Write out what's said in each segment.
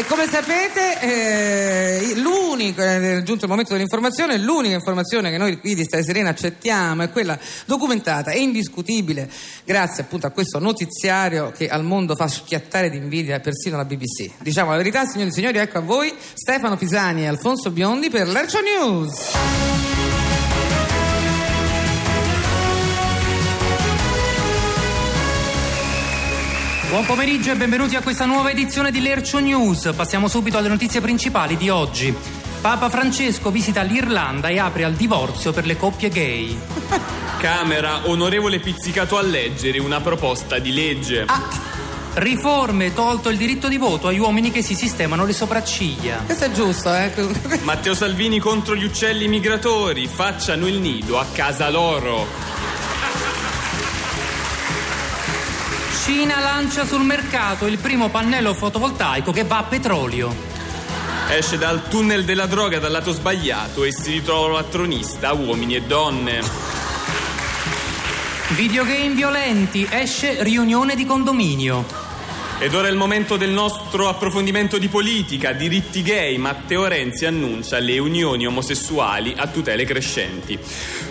E come sapete, eh, l'unico, è giunto il momento dell'informazione, l'unica informazione che noi qui di Stai Serena accettiamo è quella documentata e indiscutibile, grazie appunto a questo notiziario che al mondo fa schiattare d'invidia persino la BBC. Diciamo la verità, signori e signori, ecco a voi Stefano Pisani e Alfonso Biondi per l'Ercio News. Buon pomeriggio e benvenuti a questa nuova edizione di Lercio News. Passiamo subito alle notizie principali di oggi. Papa Francesco visita l'Irlanda e apre al divorzio per le coppie gay. Camera, onorevole pizzicato a leggere una proposta di legge. Riforme, tolto il diritto di voto agli uomini che si sistemano le sopracciglia. Questo è giusto, eh? Matteo Salvini contro gli uccelli migratori, facciano il nido a casa loro. Cina lancia sul mercato il primo pannello fotovoltaico che va a petrolio. Esce dal tunnel della droga dal lato sbagliato e si ritrova tronista, uomini e donne. Videogame violenti, esce riunione di condominio. Ed ora è il momento del nostro approfondimento di politica, diritti gay. Matteo Renzi annuncia le unioni omosessuali a tutele crescenti.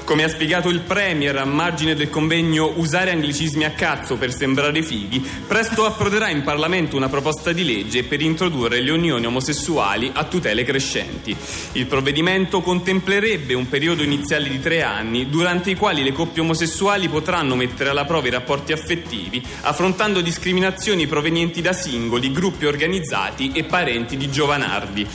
Come ha spiegato il Premier a margine del convegno Usare anglicismi a cazzo per sembrare fighi, presto approderà in Parlamento una proposta di legge per introdurre le unioni omosessuali a tutele crescenti. Il provvedimento contemplerebbe un periodo iniziale di tre anni durante i quali le coppie omosessuali potranno mettere alla prova i rapporti affettivi, affrontando discriminazioni provenienti da singoli, gruppi organizzati e parenti di giovanardi.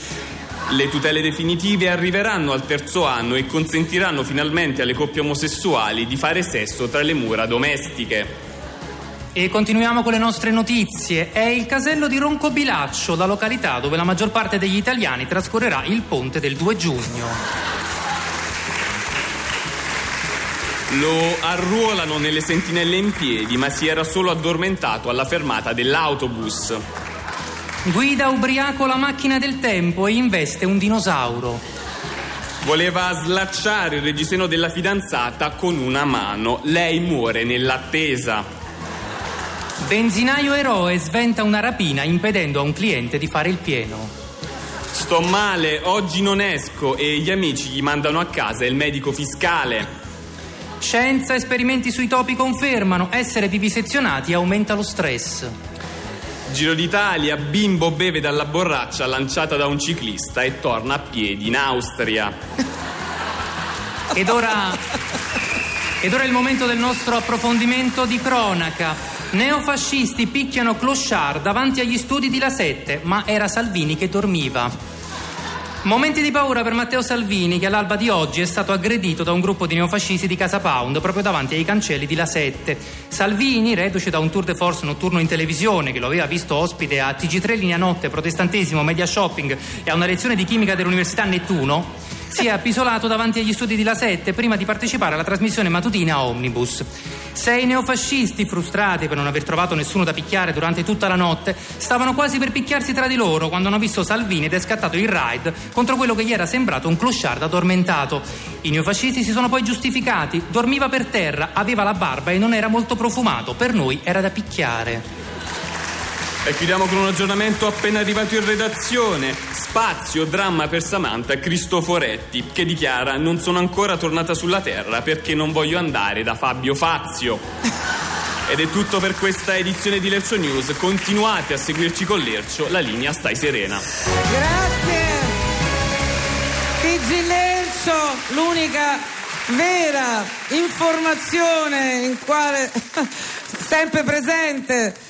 Le tutele definitive arriveranno al terzo anno e consentiranno finalmente alle coppie omosessuali di fare sesso tra le mura domestiche. E continuiamo con le nostre notizie. È il casello di Roncobilaccio, la località dove la maggior parte degli italiani trascorrerà il ponte del 2 giugno. Lo arruolano nelle sentinelle in piedi, ma si era solo addormentato alla fermata dell'autobus. Guida ubriaco la macchina del tempo e investe un dinosauro. Voleva slacciare il reggiseno della fidanzata con una mano. Lei muore nell'attesa. Benzinaio eroe sventa una rapina impedendo a un cliente di fare il pieno. Sto male, oggi non esco e gli amici gli mandano a casa il medico fiscale. Scienza, esperimenti sui topi confermano essere vivisezionati aumenta lo stress. Giro d'Italia, bimbo beve dalla borraccia lanciata da un ciclista e torna a piedi in Austria. Ed ora, ed ora è il momento del nostro approfondimento di cronaca. Neofascisti picchiano Clochard davanti agli studi di La Sette, ma era Salvini che dormiva. Momenti di paura per Matteo Salvini che all'alba di oggi è stato aggredito da un gruppo di neofascisti di Casa Pound proprio davanti ai cancelli di La Sette. Salvini, reduce da un tour de force notturno in televisione che lo aveva visto ospite a TG3 Linea Notte, Protestantesimo, Media Shopping e a una lezione di chimica dell'Università Nettuno, si è appisolato davanti agli studi di La Sette prima di partecipare alla trasmissione mattutina Omnibus. Sei neofascisti, frustrati per non aver trovato nessuno da picchiare durante tutta la notte, stavano quasi per picchiarsi tra di loro quando hanno visto Salvini ed è scattato il raid contro quello che gli era sembrato un clochard addormentato. I neofascisti si sono poi giustificati, dormiva per terra, aveva la barba e non era molto profumato, per noi era da picchiare. E chiudiamo con un aggiornamento appena arrivato in redazione. Spazio, dramma per Samantha Cristoforetti, che dichiara non sono ancora tornata sulla terra perché non voglio andare da Fabio Fazio. Ed è tutto per questa edizione di Lercio News. Continuate a seguirci con Lercio, la linea stai serena. Grazie. TG Lercio, l'unica vera informazione in quale sempre presente